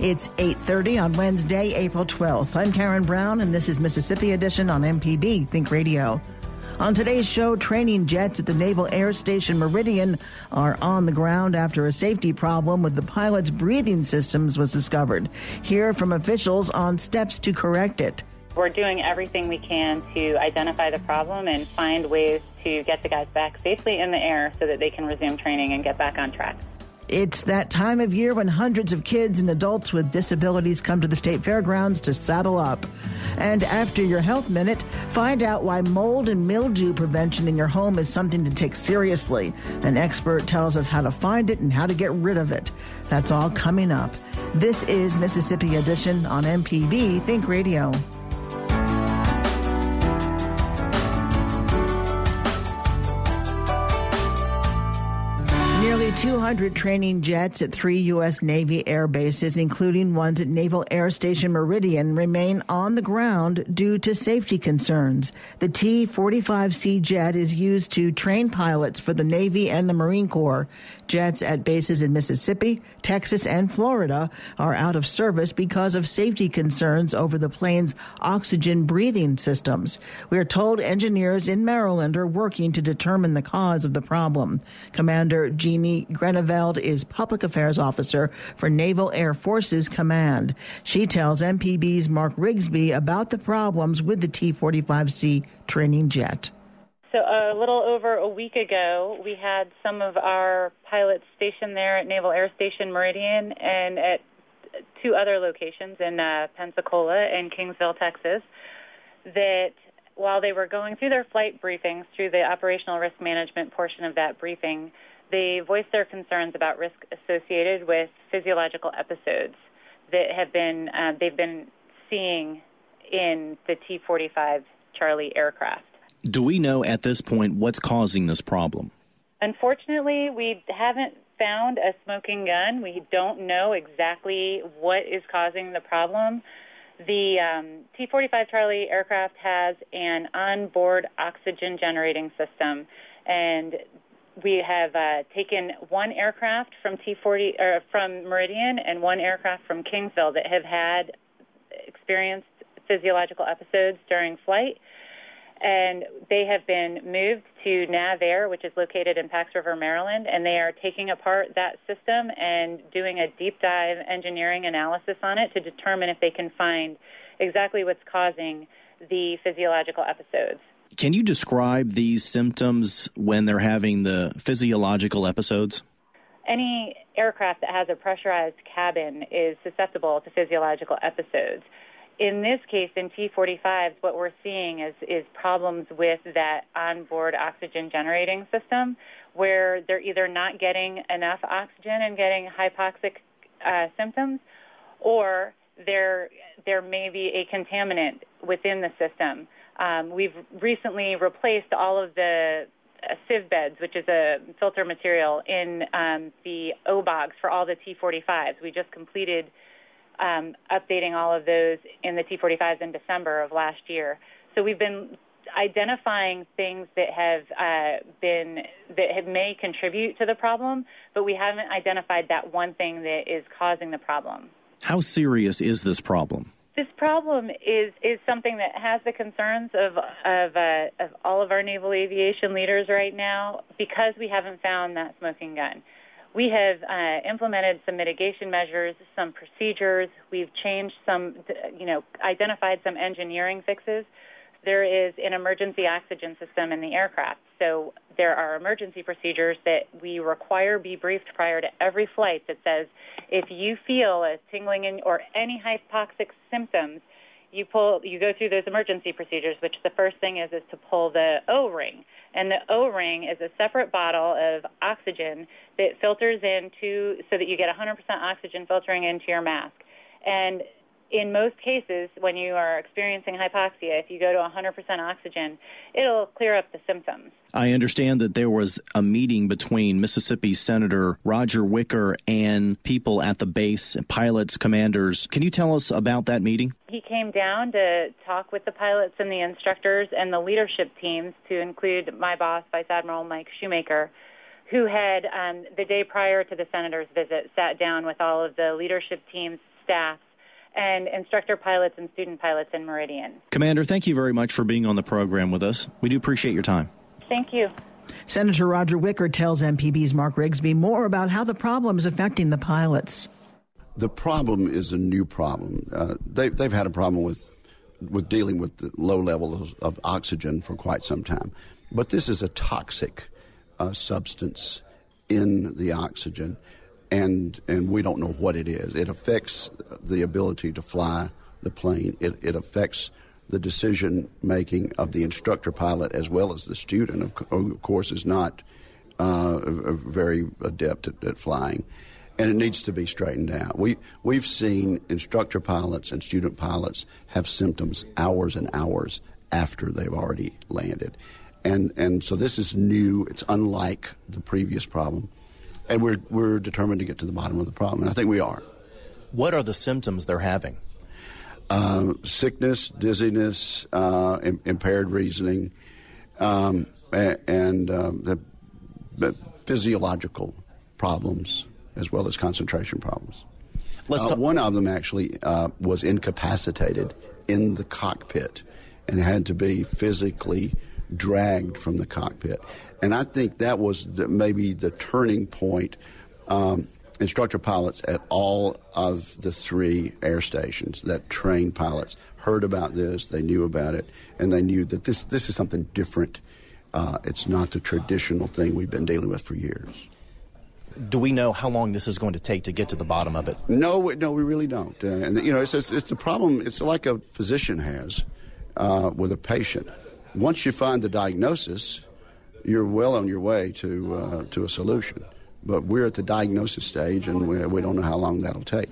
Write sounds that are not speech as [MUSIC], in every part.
It's 8.30 on Wednesday, April 12th. I'm Karen Brown, and this is Mississippi Edition on MPB Think Radio. On today's show, training jets at the Naval Air Station Meridian are on the ground after a safety problem with the pilot's breathing systems was discovered. Hear from officials on steps to correct it. We're doing everything we can to identify the problem and find ways to get the guys back safely in the air so that they can resume training and get back on track. It's that time of year when hundreds of kids and adults with disabilities come to the state fairgrounds to saddle up. And after your health minute, find out why mold and mildew prevention in your home is something to take seriously. An expert tells us how to find it and how to get rid of it. That's all coming up. This is Mississippi Edition on MPB Think Radio. 200 training jets at three U.S. Navy air bases, including ones at Naval Air Station Meridian, remain on the ground due to safety concerns. The T 45C jet is used to train pilots for the Navy and the Marine Corps. Jets at bases in Mississippi, Texas, and Florida are out of service because of safety concerns over the plane's oxygen breathing systems. We are told engineers in Maryland are working to determine the cause of the problem. Commander Jeannie Groeneveld is Public Affairs Officer for Naval Air Forces Command. She tells MPB's Mark Rigsby about the problems with the T 45C training jet. So, a little over a week ago, we had some of our pilots stationed there at Naval Air Station Meridian and at two other locations in uh, Pensacola and Kingsville, Texas, that while they were going through their flight briefings, through the operational risk management portion of that briefing, they voiced their concerns about risk associated with physiological episodes that have been uh, they've been seeing in the T-45 Charlie aircraft. Do we know at this point what's causing this problem? Unfortunately, we haven't found a smoking gun. We don't know exactly what is causing the problem. The um, T 45 Charlie aircraft has an onboard oxygen generating system, and we have uh, taken one aircraft from T40 or from Meridian and one aircraft from Kingsville that have had experienced physiological episodes during flight, and they have been moved to Nav Air, which is located in Pax River, Maryland, and they are taking apart that system and doing a deep dive engineering analysis on it to determine if they can find exactly what's causing the physiological episodes. Can you describe these symptoms when they're having the physiological episodes? Any aircraft that has a pressurized cabin is susceptible to physiological episodes. In this case, in T45s, what we're seeing is, is problems with that onboard oxygen generating system where they're either not getting enough oxygen and getting hypoxic uh, symptoms, or there, there may be a contaminant within the system. Um, we've recently replaced all of the uh, sieve beds, which is a filter material, in um, the OBOGs for all the T45s. We just completed um, updating all of those in the T45s in December of last year. So we've been identifying things that have uh, been that have, may contribute to the problem, but we haven't identified that one thing that is causing the problem. How serious is this problem? This problem is is something that has the concerns of of, uh, of all of our naval aviation leaders right now because we haven't found that smoking gun. We have uh, implemented some mitigation measures, some procedures. We've changed some, you know, identified some engineering fixes. There is an emergency oxygen system in the aircraft. So there are emergency procedures that we require be briefed prior to every flight that says if you feel a tingling in or any hypoxic symptoms, you pull you go through those emergency procedures, which the first thing is is to pull the O ring. And the O ring is a separate bottle of oxygen that filters into so that you get 100% oxygen filtering into your mask. And in most cases, when you are experiencing hypoxia, if you go to 100% oxygen, it'll clear up the symptoms. I understand that there was a meeting between Mississippi Senator Roger Wicker and people at the base, pilots, commanders. Can you tell us about that meeting? He came down to talk with the pilots and the instructors and the leadership teams, to include my boss, Vice Admiral Mike Shoemaker, who had, um, the day prior to the senator's visit, sat down with all of the leadership teams, staff, and instructor pilots and student pilots in Meridian. Commander, thank you very much for being on the program with us. We do appreciate your time. Thank you. Senator Roger Wicker tells MPB's Mark Rigsby more about how the problem is affecting the pilots. The problem is a new problem. Uh, they, they've had a problem with with dealing with the low levels of oxygen for quite some time, but this is a toxic uh, substance in the oxygen, and and we don't know what it is. It affects the ability to fly the plane. It, it affects the decision making of the instructor pilot as well as the student. Of, of course, is not uh, very adept at, at, flying, and it needs to be straightened out. We we've seen instructor pilots and student pilots have symptoms hours and hours after they've already landed, and and so this is new. It's unlike the previous problem and we're we're determined to get to the bottom of the problem, and I think we are. What are the symptoms they're having? Uh, sickness, dizziness, uh, Im- impaired reasoning, um, and um, the, the, physiological problems as well as concentration problems. Uh, t- one of them actually uh, was incapacitated in the cockpit and had to be physically dragged from the cockpit. And I think that was the, maybe the turning point. Um, instructor pilots at all of the three air stations that train pilots heard about this, they knew about it, and they knew that this, this is something different. Uh, it's not the traditional thing we've been dealing with for years. Do we know how long this is going to take to get to the bottom of it? No, no, we really don't. Uh, and you know, it's, it's, it's a problem. It's like a physician has uh, with a patient once you find the diagnosis, you're well on your way to uh, to a solution. But we're at the diagnosis stage, and we, we don't know how long that'll take.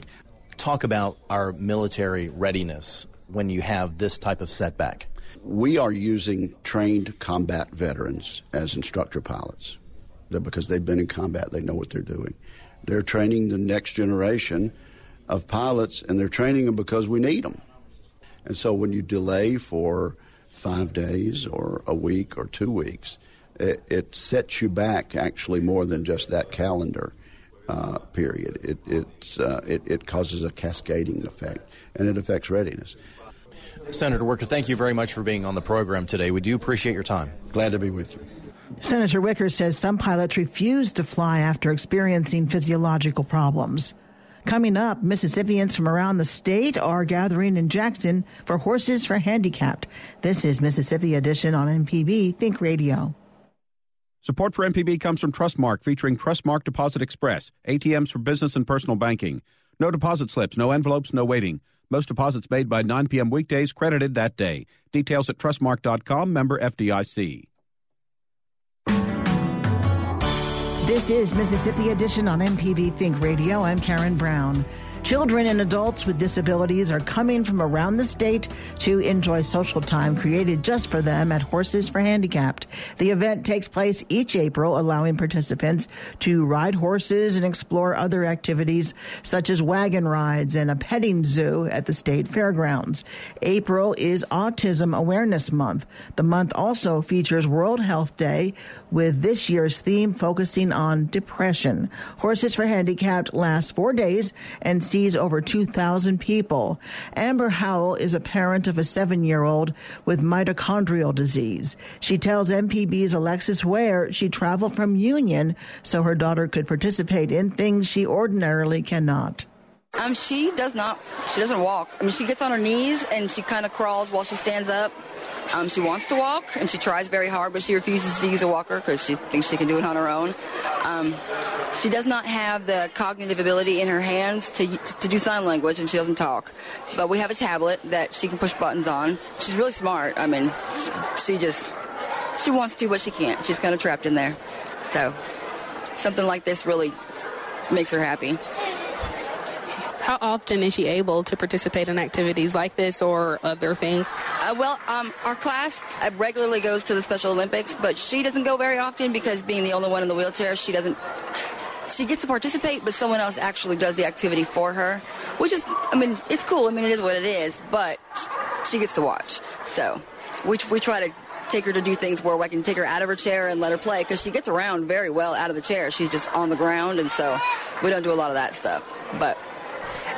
Talk about our military readiness when you have this type of setback. We are using trained combat veterans as instructor pilots because they've been in combat, they know what they're doing. They're training the next generation of pilots, and they're training them because we need them. And so when you delay for five days or a week or two weeks, it, it sets you back actually more than just that calendar uh, period. It, it's, uh, it, it causes a cascading effect, and it affects readiness. Senator Wicker, thank you very much for being on the program today. We do appreciate your time. Glad to be with you. Senator Wicker says some pilots refuse to fly after experiencing physiological problems. Coming up, Mississippians from around the state are gathering in Jackson for Horses for Handicapped. This is Mississippi Edition on MPB Think Radio. Support for MPB comes from Trustmark, featuring Trustmark Deposit Express, ATMs for business and personal banking. No deposit slips, no envelopes, no waiting. Most deposits made by 9 p.m. weekdays credited that day. Details at trustmark.com, member FDIC. This is Mississippi Edition on MPB Think Radio. I'm Karen Brown. Children and adults with disabilities are coming from around the state to enjoy social time created just for them at Horses for Handicapped. The event takes place each April, allowing participants to ride horses and explore other activities such as wagon rides and a petting zoo at the state fairgrounds. April is Autism Awareness Month. The month also features World Health Day with this year's theme focusing on depression. Horses for Handicapped lasts four days and sees over 2,000 people. Amber Howell is a parent of a seven year old with mitochondrial disease. She tells MPB's Alexis Ware she traveled from Union so her daughter could participate in things she ordinarily cannot. Um, she does not. She doesn't walk. I mean, she gets on her knees and she kind of crawls while she stands up. Um, she wants to walk and she tries very hard, but she refuses to use a walker because she thinks she can do it on her own. Um, she does not have the cognitive ability in her hands to, to, to do sign language, and she doesn't talk. But we have a tablet that she can push buttons on. She's really smart. I mean, she, she just she wants to, but she can't. She's kind of trapped in there. So something like this really makes her happy. How often is she able to participate in activities like this or other things? Uh, well, um, our class uh, regularly goes to the Special Olympics, but she doesn't go very often because being the only one in the wheelchair, she doesn't. She gets to participate, but someone else actually does the activity for her, which is, I mean, it's cool. I mean, it is what it is, but she gets to watch. So we, we try to take her to do things where I can take her out of her chair and let her play because she gets around very well out of the chair. She's just on the ground, and so we don't do a lot of that stuff. But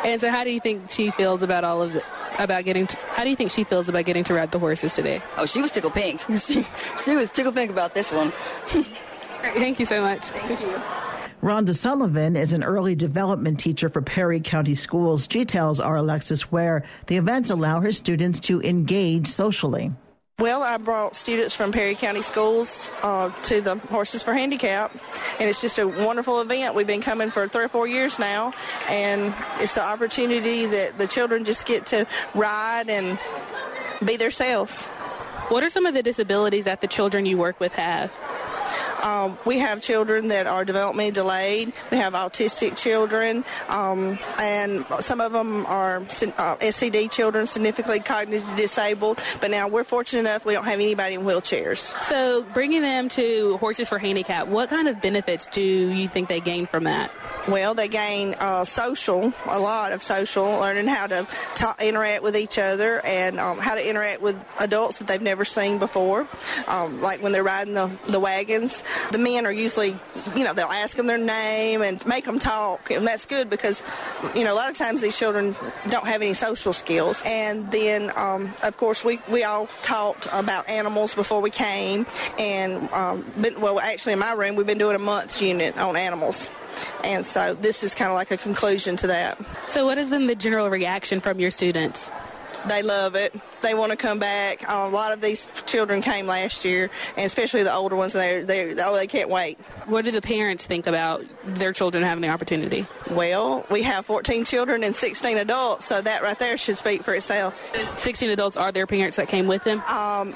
and so, how do you think she feels about all of it? About getting, to, how do you think she feels about getting to ride the horses today? Oh, she was tickle pink. [LAUGHS] she she was tickle pink about this one. [LAUGHS] Thank you so much. Thank you. Rhonda Sullivan is an early development teacher for Perry County Schools. She tells our Alexis Ware the events allow her students to engage socially. Well, I brought students from Perry County Schools uh, to the Horses for Handicap, and it's just a wonderful event. We've been coming for three or four years now, and it's the opportunity that the children just get to ride and be themselves. What are some of the disabilities that the children you work with have? Um, we have children that are developmentally delayed. We have autistic children, um, and some of them are uh, SCD children, significantly cognitively disabled. But now we're fortunate enough we don't have anybody in wheelchairs. So bringing them to Horses for Handicap, what kind of benefits do you think they gain from that? Well, they gain uh, social, a lot of social, learning how to talk, interact with each other and um, how to interact with adults that they've never seen before. Um, like when they're riding the, the wagons, the men are usually, you know, they'll ask them their name and make them talk. And that's good because, you know, a lot of times these children don't have any social skills. And then, um, of course, we, we all talked about animals before we came. And, um, been, well, actually, in my room, we've been doing a month unit on animals. And so this is kind of like a conclusion to that. So, what has been the general reaction from your students? They love it. They want to come back. Uh, a lot of these children came last year, and especially the older ones. They they oh they can't wait. What do the parents think about their children having the opportunity? Well, we have 14 children and 16 adults, so that right there should speak for itself. 16 adults are their parents that came with them. Um,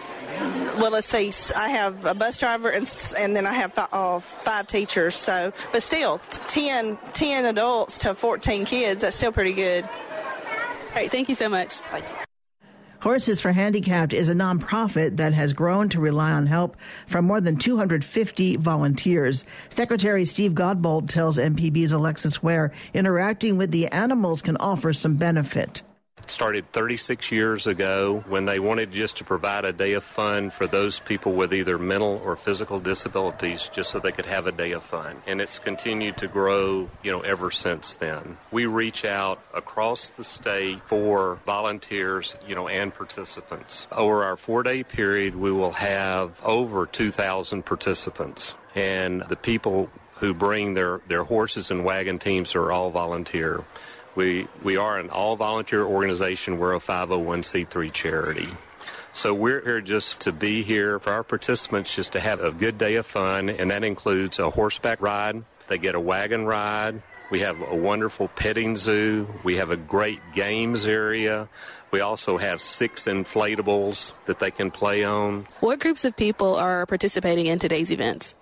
well, let's see. I have a bus driver and and then I have five, uh, five teachers. So, but still, 10, 10 adults to 14 kids. That's still pretty good. All right, thank you so much. Bye. Horses for Handicapped is a nonprofit that has grown to rely on help from more than 250 volunteers. Secretary Steve Godbolt tells MPB's Alexis Ware interacting with the animals can offer some benefit started 36 years ago when they wanted just to provide a day of fun for those people with either mental or physical disabilities just so they could have a day of fun. And it's continued to grow, you know, ever since then. We reach out across the state for volunteers, you know, and participants. Over our four day period, we will have over 2,000 participants. And the people who bring their, their horses and wagon teams are all volunteer. We, we are an all volunteer organization. We're a 501c3 charity. So we're here just to be here for our participants, just to have a good day of fun, and that includes a horseback ride. They get a wagon ride. We have a wonderful petting zoo. We have a great games area. We also have six inflatables that they can play on. What groups of people are participating in today's events?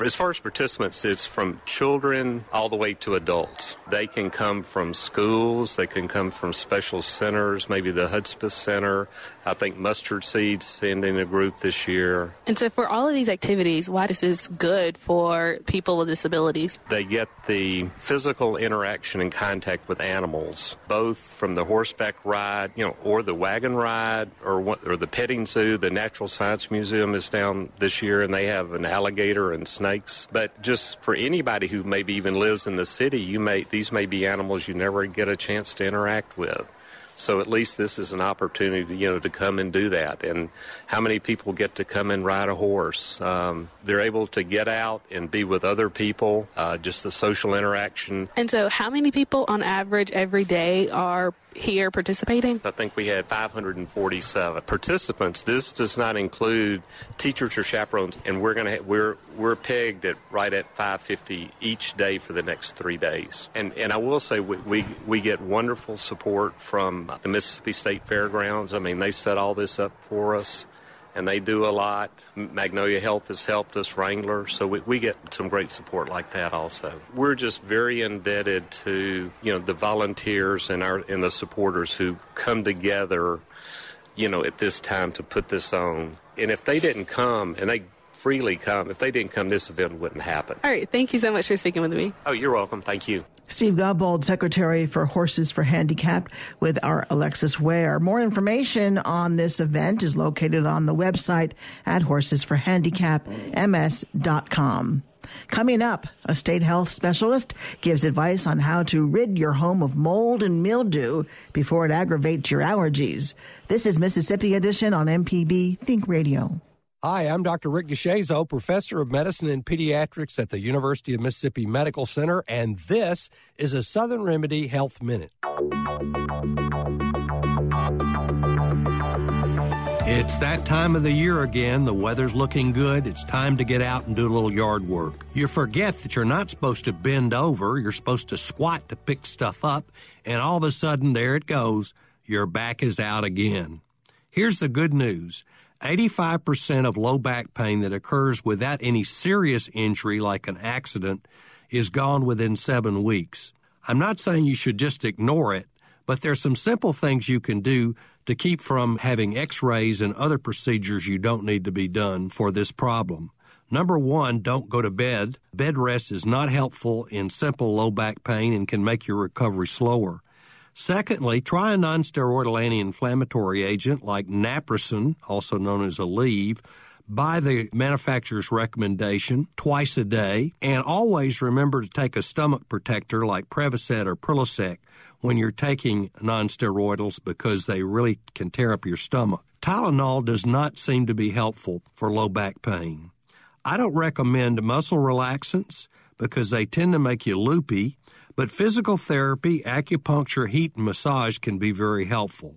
As far as participants, it's from children all the way to adults. They can come from schools, they can come from special centers, maybe the Hudspeth Center. I think Mustard Seeds sending a group this year. And so, for all of these activities, why this is good for people with disabilities? They get the physical interaction and contact with animals, both from the horseback ride, you know, or the wagon ride, or or the petting zoo. The Natural Science Museum is down this year, and they have an alligator and snakes. But just for anybody who maybe even lives in the city, you may these may be animals you never get a chance to interact with. So at least this is an opportunity, you know, to come and do that. And how many people get to come and ride a horse? Um, they're able to get out and be with other people, uh, just the social interaction. And so, how many people on average every day are here participating? I think we had 547 participants. This does not include teachers or chaperones, and we're going to we're we're pegged at right at 550 each day for the next three days. And and I will say we we, we get wonderful support from the Mississippi State Fairgrounds. I mean, they set all this up for us and they do a lot. Magnolia Health has helped us, Wrangler, so we, we get some great support like that also. We're just very indebted to you know the volunteers and our and the supporters who come together, you know, at this time to put this on. And if they didn't come, and they freely come, if they didn't come, this event wouldn't happen. All right, thank you so much for speaking with me. Oh, you're welcome. Thank you. Steve Godbolt, Secretary for Horses for Handicapped, with our Alexis Ware. More information on this event is located on the website at horsesforhandicapms.com. Coming up, a state health specialist gives advice on how to rid your home of mold and mildew before it aggravates your allergies. This is Mississippi Edition on MPB Think Radio. Hi, I'm Dr. Rick DeShazo, professor of medicine and pediatrics at the University of Mississippi Medical Center, and this is a Southern Remedy Health Minute. It's that time of the year again. The weather's looking good. It's time to get out and do a little yard work. You forget that you're not supposed to bend over, you're supposed to squat to pick stuff up, and all of a sudden, there it goes. Your back is out again. Here's the good news 85% of low back pain that occurs without any serious injury, like an accident, is gone within seven weeks. I'm not saying you should just ignore it, but there's some simple things you can do to keep from having x rays and other procedures you don't need to be done for this problem. Number one, don't go to bed. Bed rest is not helpful in simple low back pain and can make your recovery slower. Secondly, try a nonsteroidal anti-inflammatory agent like naproxen, also known as Aleve, by the manufacturer's recommendation twice a day, and always remember to take a stomach protector like Prevacid or Prilosec when you're taking nonsteroidals because they really can tear up your stomach. Tylenol does not seem to be helpful for low back pain. I don't recommend muscle relaxants because they tend to make you loopy but physical therapy, acupuncture, heat, and massage can be very helpful.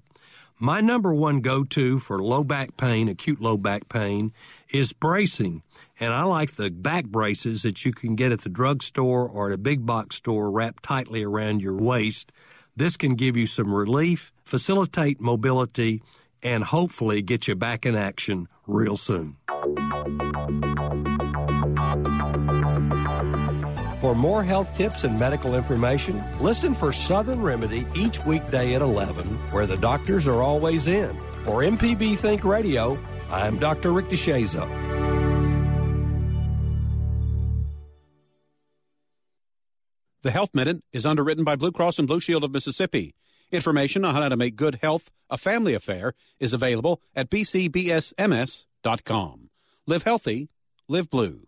My number one go to for low back pain, acute low back pain, is bracing. And I like the back braces that you can get at the drugstore or at a big box store wrapped tightly around your waist. This can give you some relief, facilitate mobility, and hopefully get you back in action real soon. For more health tips and medical information, listen for Southern Remedy each weekday at 11, where the doctors are always in. For MPB Think Radio, I'm Dr. Rick DeShazo. The Health Minute is underwritten by Blue Cross and Blue Shield of Mississippi. Information on how to make good health a family affair is available at bcbsms.com. Live healthy, live blue.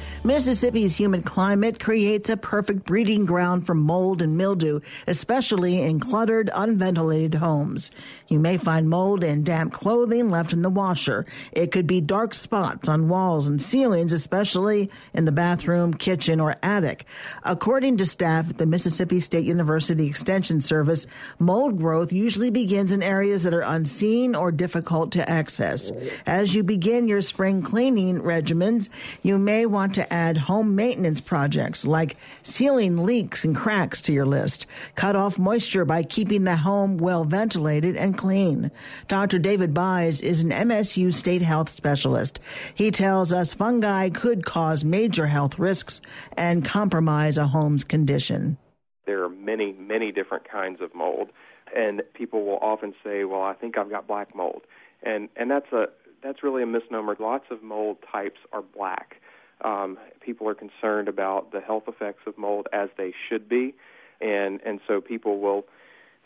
Mississippi's humid climate creates a perfect breeding ground for mold and mildew, especially in cluttered, unventilated homes. You may find mold in damp clothing left in the washer. It could be dark spots on walls and ceilings, especially in the bathroom, kitchen, or attic. According to staff at the Mississippi State University Extension Service, mold growth usually begins in areas that are unseen or difficult to access. As you begin your spring cleaning regimens, you may want to add home maintenance projects like sealing leaks and cracks to your list. Cut off moisture by keeping the home well ventilated and clean. Dr. David Buys is an MSU state health specialist. He tells us fungi could cause major health risks and compromise a home's condition. There are many, many different kinds of mold, and people will often say, "Well, I think I've got black mold," and and that's a that's really a misnomer. Lots of mold types are black um, people are concerned about the health effects of mold as they should be, and and so people will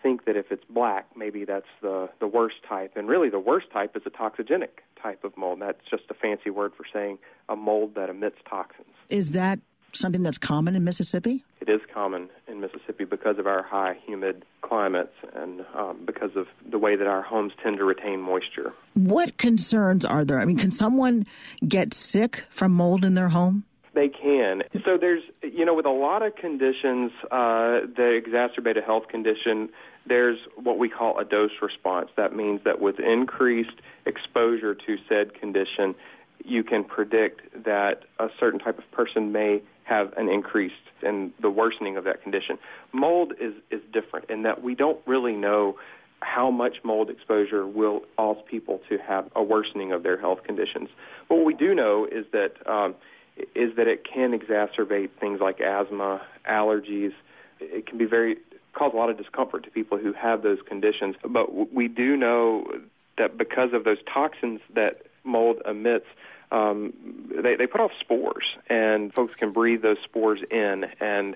think that if it's black, maybe that's the the worst type, and really the worst type is a toxigenic type of mold. That's just a fancy word for saying a mold that emits toxins. Is that something that's common in Mississippi? It is common in Mississippi because of our high humid climates and um, because of the way that our homes tend to retain moisture. What concerns are there? I mean, can someone get sick from mold in their home? They can. So there's, you know, with a lot of conditions uh, that exacerbate a health condition, there's what we call a dose response. That means that with increased exposure to said condition, you can predict that a certain type of person may have an increase in the worsening of that condition. Mold is, is different in that we don't really know how much mold exposure will cause people to have a worsening of their health conditions. But what we do know is that um, is that it can exacerbate things like asthma, allergies. It can be very cause a lot of discomfort to people who have those conditions. But we do know that because of those toxins that mold emits, um, they, they put off spores, and folks can breathe those spores in, and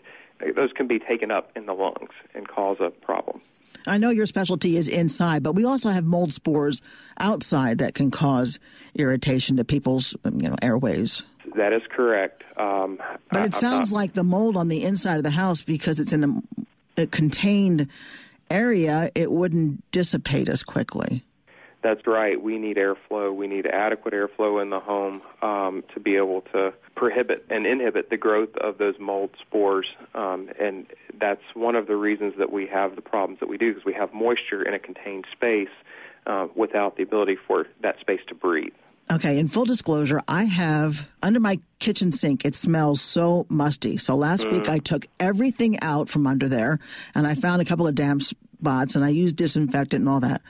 those can be taken up in the lungs and cause a problem. I know your specialty is inside, but we also have mold spores outside that can cause irritation to people's you know airways. That is correct. Um, but it I, sounds not... like the mold on the inside of the house, because it's in a, a contained area, it wouldn't dissipate as quickly. That's right. We need airflow. We need adequate airflow in the home um, to be able to prohibit and inhibit the growth of those mold spores. Um, and that's one of the reasons that we have the problems that we do, because we have moisture in a contained space uh, without the ability for that space to breathe. Okay, in full disclosure, I have under my kitchen sink, it smells so musty. So last mm. week I took everything out from under there and I found a couple of damp spots and I used disinfectant and all that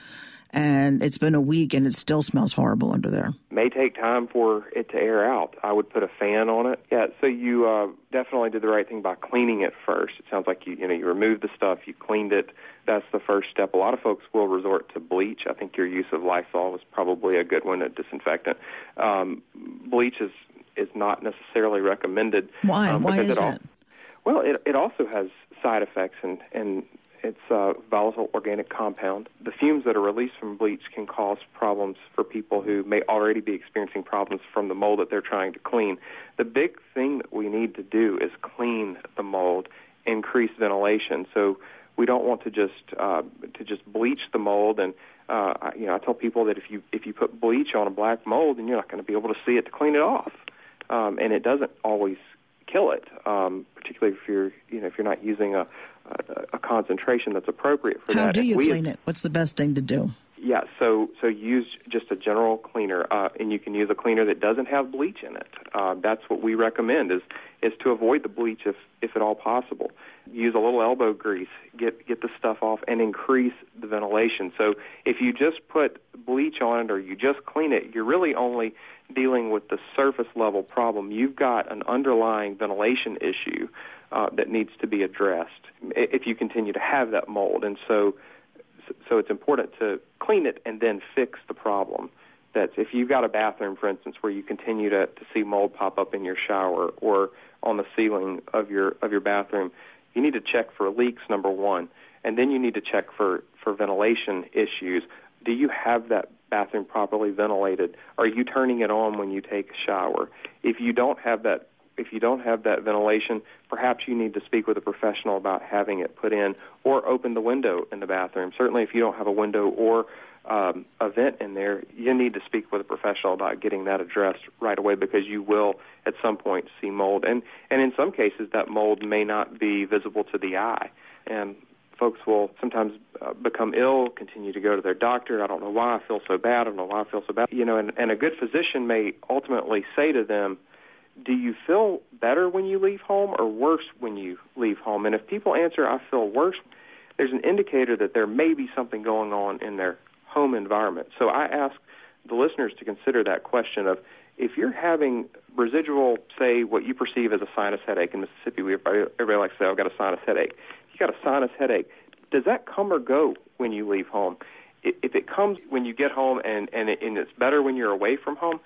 and it's been a week and it still smells horrible under there. May take time for it to air out. I would put a fan on it. Yeah, so you uh, definitely did the right thing by cleaning it first. It sounds like you you know you removed the stuff, you cleaned it. That's the first step. A lot of folks will resort to bleach. I think your use of Lysol was probably a good one, a disinfectant. Um, bleach is is not necessarily recommended. Why? Um, Why is that? All, well, it it also has side effects and and it's a volatile organic compound. The fumes that are released from bleach can cause problems for people who may already be experiencing problems from the mold that they're trying to clean. The big thing that we need to do is clean the mold, increase ventilation. So we don't want to just uh, to just bleach the mold and uh, you know I tell people that if you if you put bleach on a black mold then you're not going to be able to see it to clean it off, um, and it doesn't always kill it, um, particularly if you're you know if you're not using a a, a concentration that's appropriate for How that. How do you clean it? What's the best thing to do? Yeah, so so use just a general cleaner, uh, and you can use a cleaner that doesn't have bleach in it. Uh, that's what we recommend is is to avoid the bleach if if at all possible. Use a little elbow grease, get get the stuff off, and increase the ventilation. So if you just put bleach on it or you just clean it, you're really only dealing with the surface level problem. You've got an underlying ventilation issue uh, that needs to be addressed if you continue to have that mold. And so, so it's important to clean it and then fix the problem. That's if you've got a bathroom, for instance, where you continue to, to see mold pop up in your shower or on the ceiling of your of your bathroom, you need to check for leaks. Number one, and then you need to check for for ventilation issues. Do you have that bathroom properly ventilated? Are you turning it on when you take a shower? If you don't have that if you don't have that ventilation, perhaps you need to speak with a professional about having it put in or open the window in the bathroom. Certainly, if you don't have a window or um, a vent in there, you need to speak with a professional about getting that addressed right away because you will at some point see mold. And, and in some cases, that mold may not be visible to the eye. And folks will sometimes uh, become ill, continue to go to their doctor. I don't know why I feel so bad. I don't know why I feel so bad. You know, and, and a good physician may ultimately say to them, do you feel better when you leave home or worse when you leave home? And if people answer, I feel worse, there's an indicator that there may be something going on in their home environment. So I ask the listeners to consider that question of if you're having residual, say, what you perceive as a sinus headache in Mississippi, we, everybody likes to say, I've got a sinus headache. You got a sinus headache. Does that come or go when you leave home? If it comes when you get home and, and, it, and it's better when you're away from home,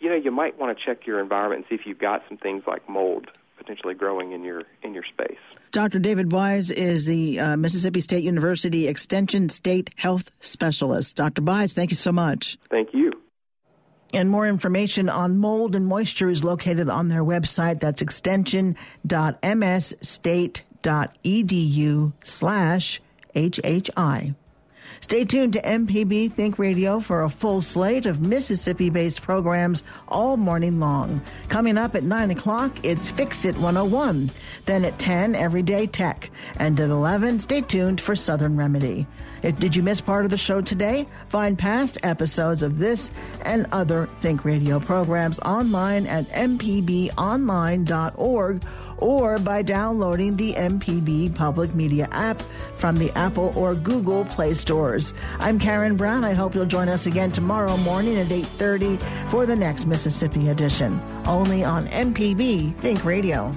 you know, you might want to check your environment and see if you've got some things like mold potentially growing in your in your space. Dr. David Buys is the uh, Mississippi State University Extension State Health Specialist. Dr. Buys, thank you so much. Thank you. And more information on mold and moisture is located on their website. That's extension.msstate.edu slash HHI. Stay tuned to MPB Think Radio for a full slate of Mississippi based programs all morning long. Coming up at 9 o'clock, it's Fix It 101. Then at 10, Everyday Tech. And at 11, stay tuned for Southern Remedy. If, did you miss part of the show today? Find past episodes of this and other Think Radio programs online at mpbonline.org or by downloading the MPB Public Media app from the Apple or Google Play stores. I'm Karen Brown. I hope you'll join us again tomorrow morning at 8:30 for the next Mississippi edition, only on MPB Think Radio.